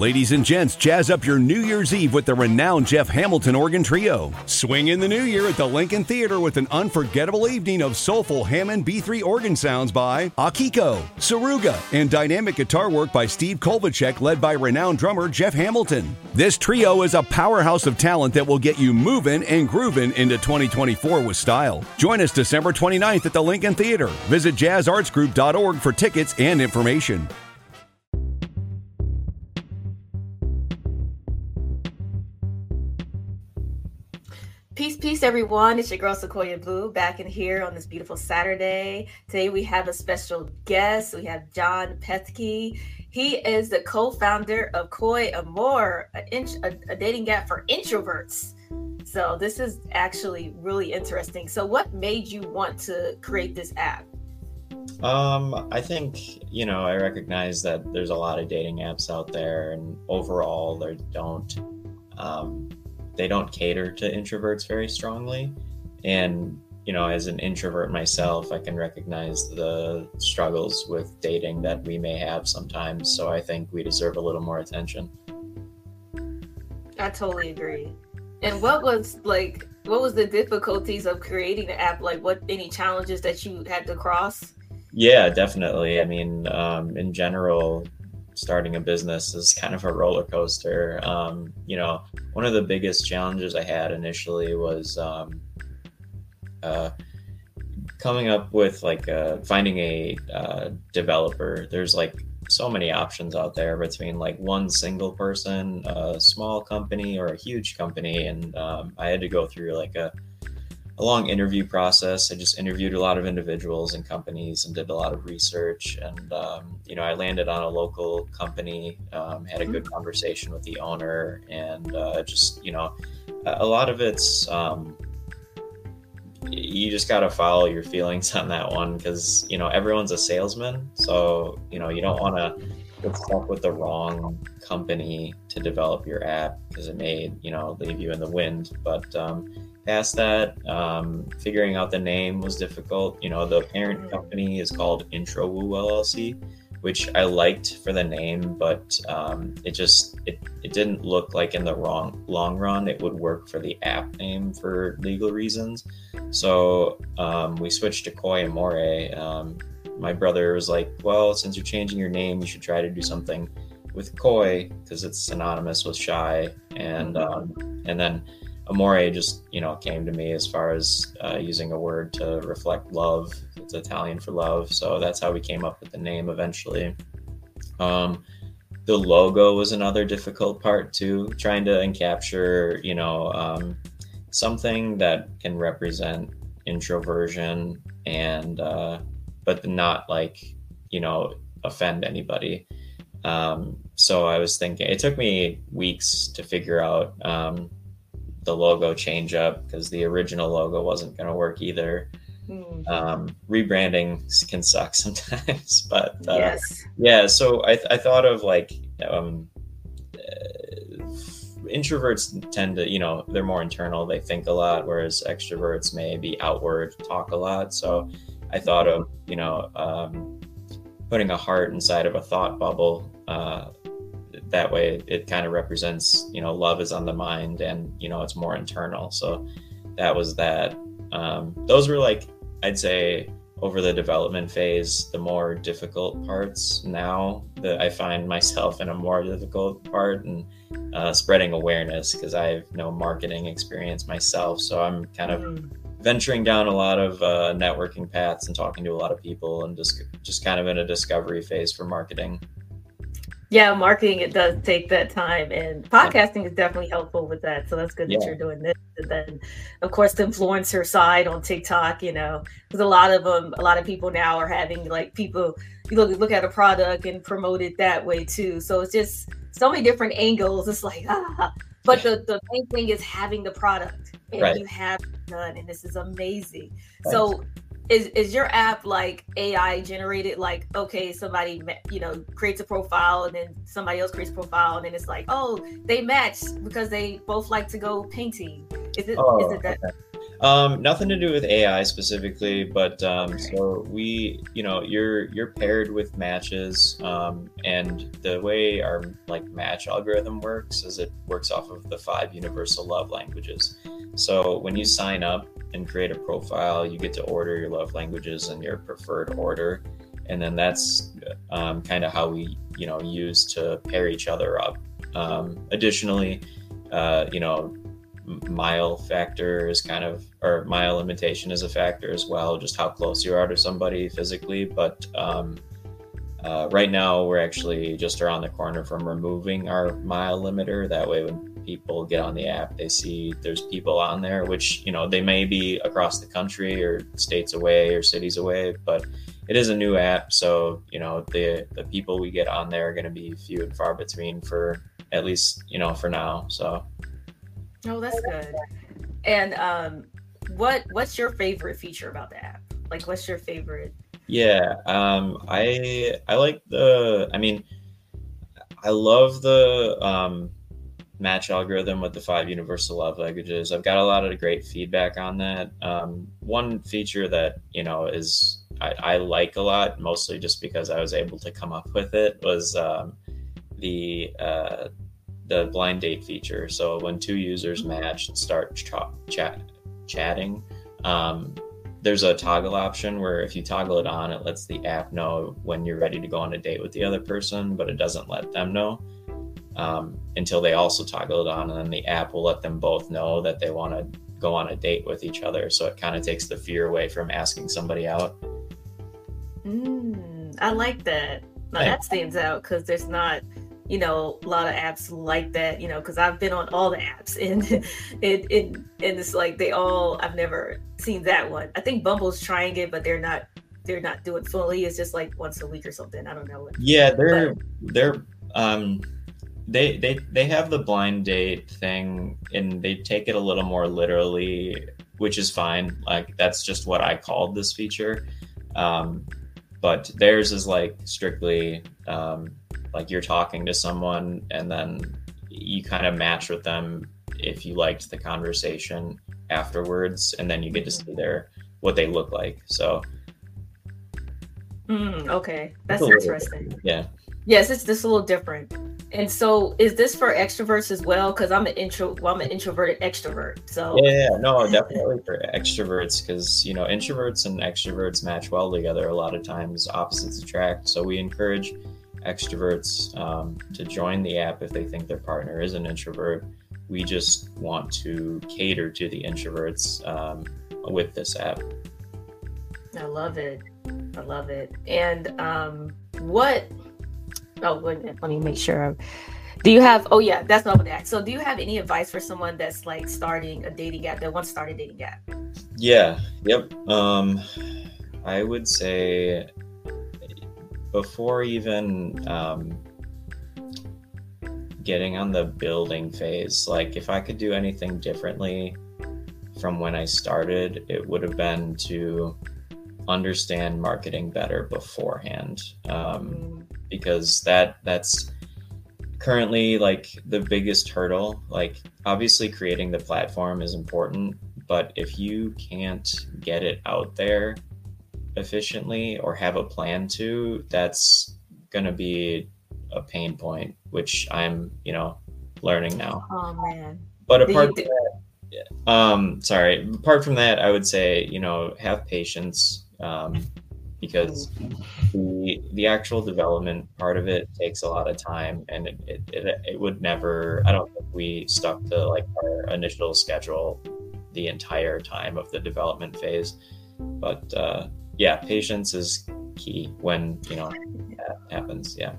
Ladies and gents, jazz up your New Year's Eve with the renowned Jeff Hamilton Organ Trio. Swing in the new year at the Lincoln Theater with an unforgettable evening of soulful Hammond B3 organ sounds by Akiko, Tsuruga, and dynamic guitar work by Steve Kovalcheck, led by renowned drummer Jeff Hamilton. This trio is a powerhouse of talent that will get you moving and grooving into 2024 with style. Join us December 29th at the Lincoln Theater. Visit jazzartsgroup.org for tickets and information. Peace, peace, everyone. It's your girl Siquoyia Blu back in here on this beautiful Saturday. Today we have a special guest. We have John Pethke. He is the co-founder of CoyAmore, a, a, a dating app for introverts. So this is actually really interesting. So, what made you want to create this app? Um, I think you know I recognize that there's a lot of dating apps out there, and overall they don't um, they don't cater to introverts very strongly. And, you know, as an introvert myself, I can recognize the struggles with dating that we may have sometimes. So I think we deserve a little more attention. I totally agree. And what was like, what was the difficulties of creating the app? Like, what any challenges that you had to cross? Yeah, definitely. I mean, um, in general, starting a business is kind of a roller coaster. Um, you know, one of the biggest challenges I had initially was um, uh, coming up with like uh, finding a uh, developer. There's like so many options out there between like one single person, a small company, or a huge company, and um, I had to go through like a a long interview process. I just interviewed a lot of individuals and companies and did a lot of research. And, um, you know, I landed on a local company, um, had a good mm-hmm. conversation with the owner, and uh, just, you know, a lot of it's, um, you just got to follow your feelings on that one because, you know, everyone's a salesman. So, you know, you don't want to get stuck with the wrong company to develop your app because it may, you know, leave you in the wind. But, um, past that, um, figuring out the name was difficult. You know, the parent mm. company is called IntroWoo LLC, which I liked for the name, but um, it just it, it didn't look like in the wrong long run it would work for the app name for legal reasons. So um, we switched to CoyAmore. Um, my brother was like, "Well, since you're changing your name, you should try to do something." with coy because it's synonymous with shy and mm-hmm. um, and then amore just you know came to me as far as uh, using a word to reflect love. It's italian for love so that's how we came up with the name eventually. Um, the logo was another difficult part too trying to capture you know um, something that can represent introversion and uh, but not like you know offend anybody. Um, so i was thinking it took me weeks to figure out um, the logo change up because the original logo wasn't going to work either. Mm. Um, rebranding can suck sometimes, but uh, yes, yeah. So I, I thought of like um, uh, introverts tend to, you know, they're more internal. They think a lot, whereas extroverts may be outward, talk a lot. So I thought of, you know, um, putting a heart inside of a thought bubble. Uh, that way it kind of represents you know love is on the mind and you know it's more internal. So that was that. Um, those were like i'd say over the development phase the more difficult parts. Now that i find myself in a more difficult part and uh, spreading awareness because i have no marketing experience myself. So i'm kind of mm. venturing down a lot of uh, networking paths and talking to a lot of people and just just kind of in a discovery phase for marketing yeah, marketing it does take that time, and podcasting is definitely helpful with that. So that's good yeah. that you're doing this. And then, of course, the influencer side on TikTok, you know, because a lot of them, a lot of people now are having like people you look look at a product and promote it that way too. So it's just so many different angles. It's like ah, but the the main thing is having the product, and right. you have done, and this is amazing. Right. So is is your app like AI generated? Like, okay, somebody you know creates a profile, and then somebody else creates a profile, and then it's like, oh, they match because they both like to go painting. Is it? Oh, is it that? Okay. Um, nothing to do with AI specifically, but um, so we, you know, you're you're paired with matches, um, and the way our like match algorithm works is it works off of the five universal love languages. So when you sign up and create a profile, you get to order your love languages in your preferred order, and then that's um, kind of how we, you know, use to pair each other up. Um, additionally, uh, you know, mile factor is kind of or mile limitation is a factor as well just how close you are to somebody physically. But um, uh, right now we're actually just around the corner from removing our mile limiter. That way when people get on the app they see there's people on there which you know they may be across the country or states away or cities away but it is a new app so you know the the people we get on there are going to be few and far between for at least you know for now so Oh, that's good. And um, what what's your favorite feature about the app? Like, what's your favorite? Yeah, um, I I like the. I mean, I love the um, match algorithm with the five universal love languages. I've got a lot of great feedback on that. Um, one feature that you know is I, I, like a lot, mostly just because I was able to come up with it, was um, the uh, the blind date feature. So when two users match and start ch- chat chatting, um, there's a toggle option where if you toggle it on, it lets the app know when you're ready to go on a date with the other person, but it doesn't let them know um, until they also toggle it on, and then the app will let them both know that they want to go on a date with each other. So it kind of takes the fear away from asking somebody out. Mm, I like that. Now, that stands out because there's not you know a lot of apps like that you know because i've been on all the apps and it, it and it's like they all i've never seen that one i think bumble's trying it but they're not they're not doing fully it's just like once a week or something i don't know yeah they're but, they're um they they they have the blind date thing and they take it a little more literally which is fine. Like that's just what i called this feature. Um but theirs is like strictly um like you're talking to someone and then you kind of match with them if you liked the conversation afterwards and then you get to see their what they look like. So mm, okay. That's interesting. yeah yes it's just a little different and so is this for extroverts as well because i'm an intro well, i'm an introverted extrovert so yeah, yeah no definitely for extroverts because you know introverts and extroverts match well together a lot of times opposites attract so we encourage extroverts um, to join the app if they think their partner is an introvert. We just want to cater to the introverts um, with this app. I love it. I love it. And um, what? Oh, goodness, let me make sure. Do you have? Oh, yeah, that's not what I asked. So, do you have any advice for someone that's like starting a dating app that wants to start a dating app? Yeah. Yep. Um, I would say before even um, getting on the building phase, like if I could do anything differently from when I started, it would have been to understand marketing better beforehand, um, because that that's currently like the biggest hurdle. Like obviously, creating the platform is important, but if you can't get it out there efficiently or have a plan to, that's going to be a pain point, which I'm, you know, learning now. Oh man. But apart from that, um, sorry, apart from that, I would say, you know, have patience, um, because the the actual development part of it takes a lot of time, and it it, it, it would never. I don't think we stuck to like our initial schedule the entire time of the development phase, but uh, yeah, patience is key when you know that happens. Yeah.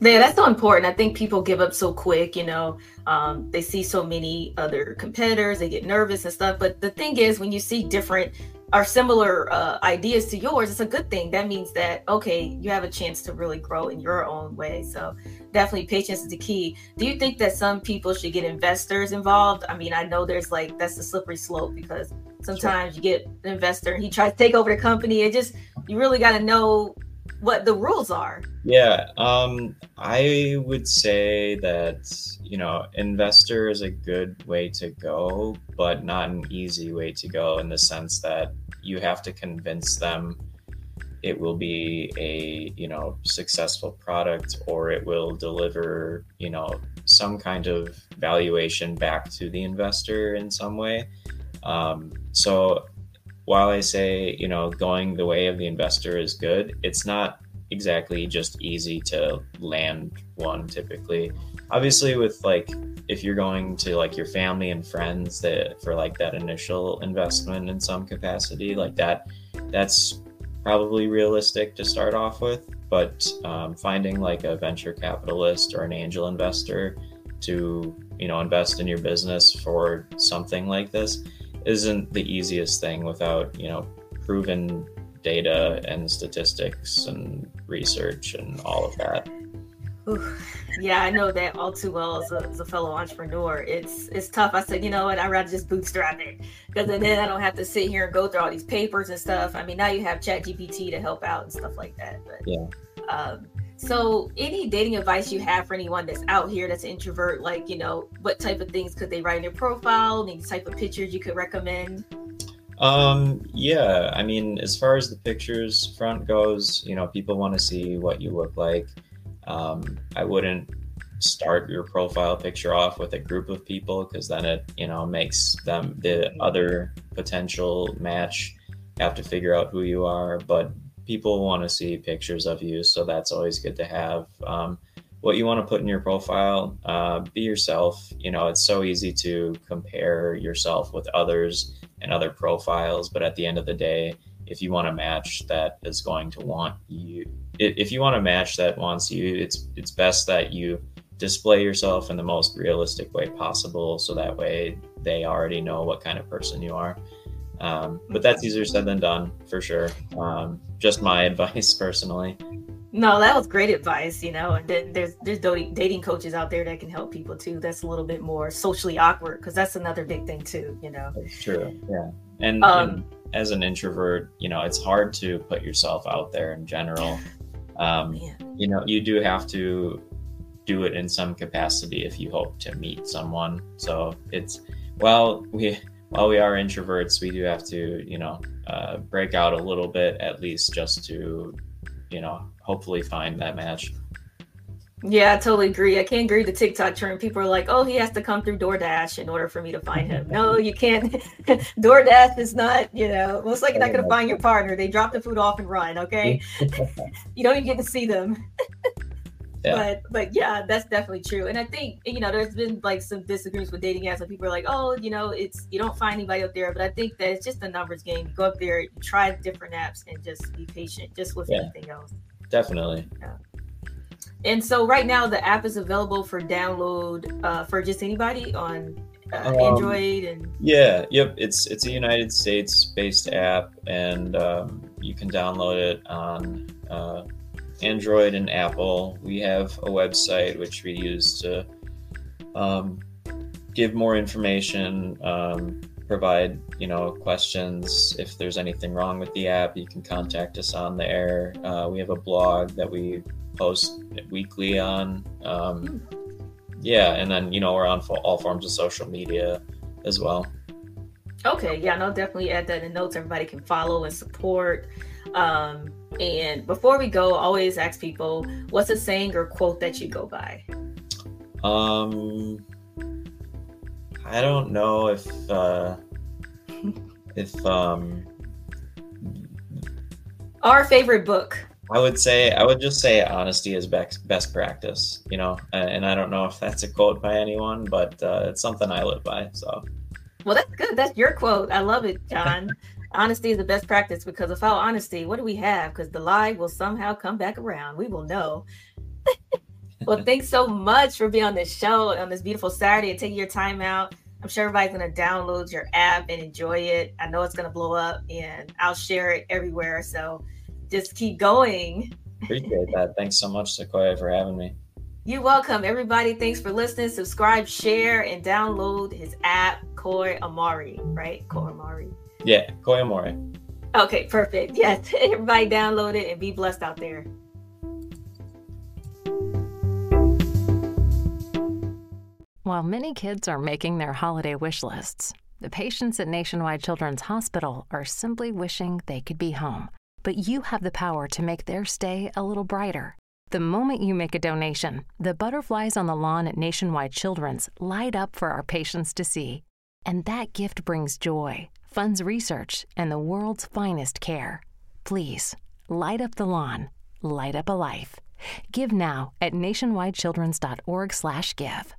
Yeah, that's so important. I think people give up so quick, you know. Um, they see so many other competitors, they get nervous and stuff. But the thing is, when you see different or similar uh, ideas to yours, it's a good thing. That means that, okay, you have a chance to really grow in your own way. So definitely patience is the key. Do you think that some people should get investors involved? I mean, I know there's like, that's the slippery slope because sometimes sure. you get an investor and he tries to take over the company. It just, you really got to know what the rules are. Yeah, um, I would say that you know, investor is a good way to go, but not an easy way to go in the sense that you have to convince them it will be a you know successful product or it will deliver you know some kind of valuation back to the investor in some way um, so while i say you know going the way of the investor is good it's not exactly just easy to land one typically. Obviously with like if you're going to like your family and friends that for like that initial investment in some capacity like that that's probably realistic to start off with, but um, finding like a venture capitalist or an angel investor to you know invest in your business for something like this isn't the easiest thing without you know proven data and statistics and research and all of that. Ooh, yeah, I know that all too well as a, as a, fellow entrepreneur. It's it's tough. I said, you know what, I'd rather just bootstrap it because then I don't have to sit here and go through all these papers and stuff. I mean, now you have Chat GPT to help out and stuff like that. But yeah. Um, so, any dating advice you have for anyone that's out here that's introvert? Like, you know, what type of things could they write in their profile? Any type of pictures you could recommend? Um, yeah, I mean, as far as the pictures front goes, you know, people want to see what you look like. Um, I wouldn't start your profile picture off with a group of people because then it you know makes them the other potential match have to figure out who you are but people want to see pictures of you so that's always good to have um, what you want to put in your profile. Uh, be yourself you know it's so easy to compare yourself with others and other profiles but at the end of the day if you want a match that is going to want you if you want a match that wants you it's it's best that you display yourself in the most realistic way possible so that way they already know what kind of person you are um, but that's easier said than done for sure. Um, just my advice personally. No that was great advice you know and then there's there's dating coaches out there that can help people too. That's a little bit more socially awkward because that's another big thing too you know. That's true yeah. And, um, and as an introvert you know it's hard to put yourself out there in general. Um, you know you do have to do it in some capacity if you hope to meet someone. So it's well we while we are introverts we do have to you know uh, break out a little bit at least just to you know hopefully find that match yeah, I totally agree. I can't agree with the TikTok trend. People are like, oh, he has to come through DoorDash in order for me to find him. no, you can't. DoorDash is not, you know, most likely not going to find your partner. They drop the food off and run, okay? you don't even get to see them. Yeah. But but yeah, that's definitely true. And I think, you know, there's been like some disagreements with dating apps and people are like, oh, you know, it's you don't find anybody up there. But I think that it's just a numbers game. You go up there, you try different apps and just be patient, just with yeah. anything else. Definitely. Yeah. And so right now the app is available for download uh, for just anybody on uh, um, Android and yeah, yep. It's it's a United States based app, and um, you can download it on uh, Android and Apple. We have a website which we use to um, give more information, um, provide you know questions. If there's anything wrong with the app, you can contact us on there. Uh, we have a blog that we post weekly on. Um, yeah, and then you know we're on all forms of social media as well. Okay, yeah, no, definitely add that in notes. Everybody can follow and support. Um, and before we go, always ask people, what's a saying or quote that you go by? Um, I don't know if uh, if um, our favorite book. I would say I would just say honesty is best best practice, you know. And I don't know if that's a quote by anyone, but uh, it's something I live by. So, well, that's good. That's your quote. I love it, John. honesty is the best practice because without honesty, what do we have? Because the lie will somehow come back around. We will know. well, thanks so much for being on this show on this beautiful Saturday and taking your time out. I'm sure everybody's going to download your app and enjoy it. I know it's going to blow up and I'll share it everywhere. So just keep going. Appreciate that. Thanks so much, Siquoyia, for having me. You're welcome, everybody. Thanks for listening. Subscribe, share, and download his app, Koi Amari, right? Koi Amari. Yeah, Koi Amari. Okay, perfect. Yes, everybody download it and be blessed out there. While many kids are making their holiday wish lists, the patients at Nationwide Children's Hospital are simply wishing they could be home. But you have the power to make their stay a little brighter. The moment you make a donation, the butterflies on the lawn at Nationwide Children's light up for our patients to see. And that gift brings joy, funds research, and the world's finest care. Please, light up the lawn, light up a life. Give now at nationwidechildrens.org/give.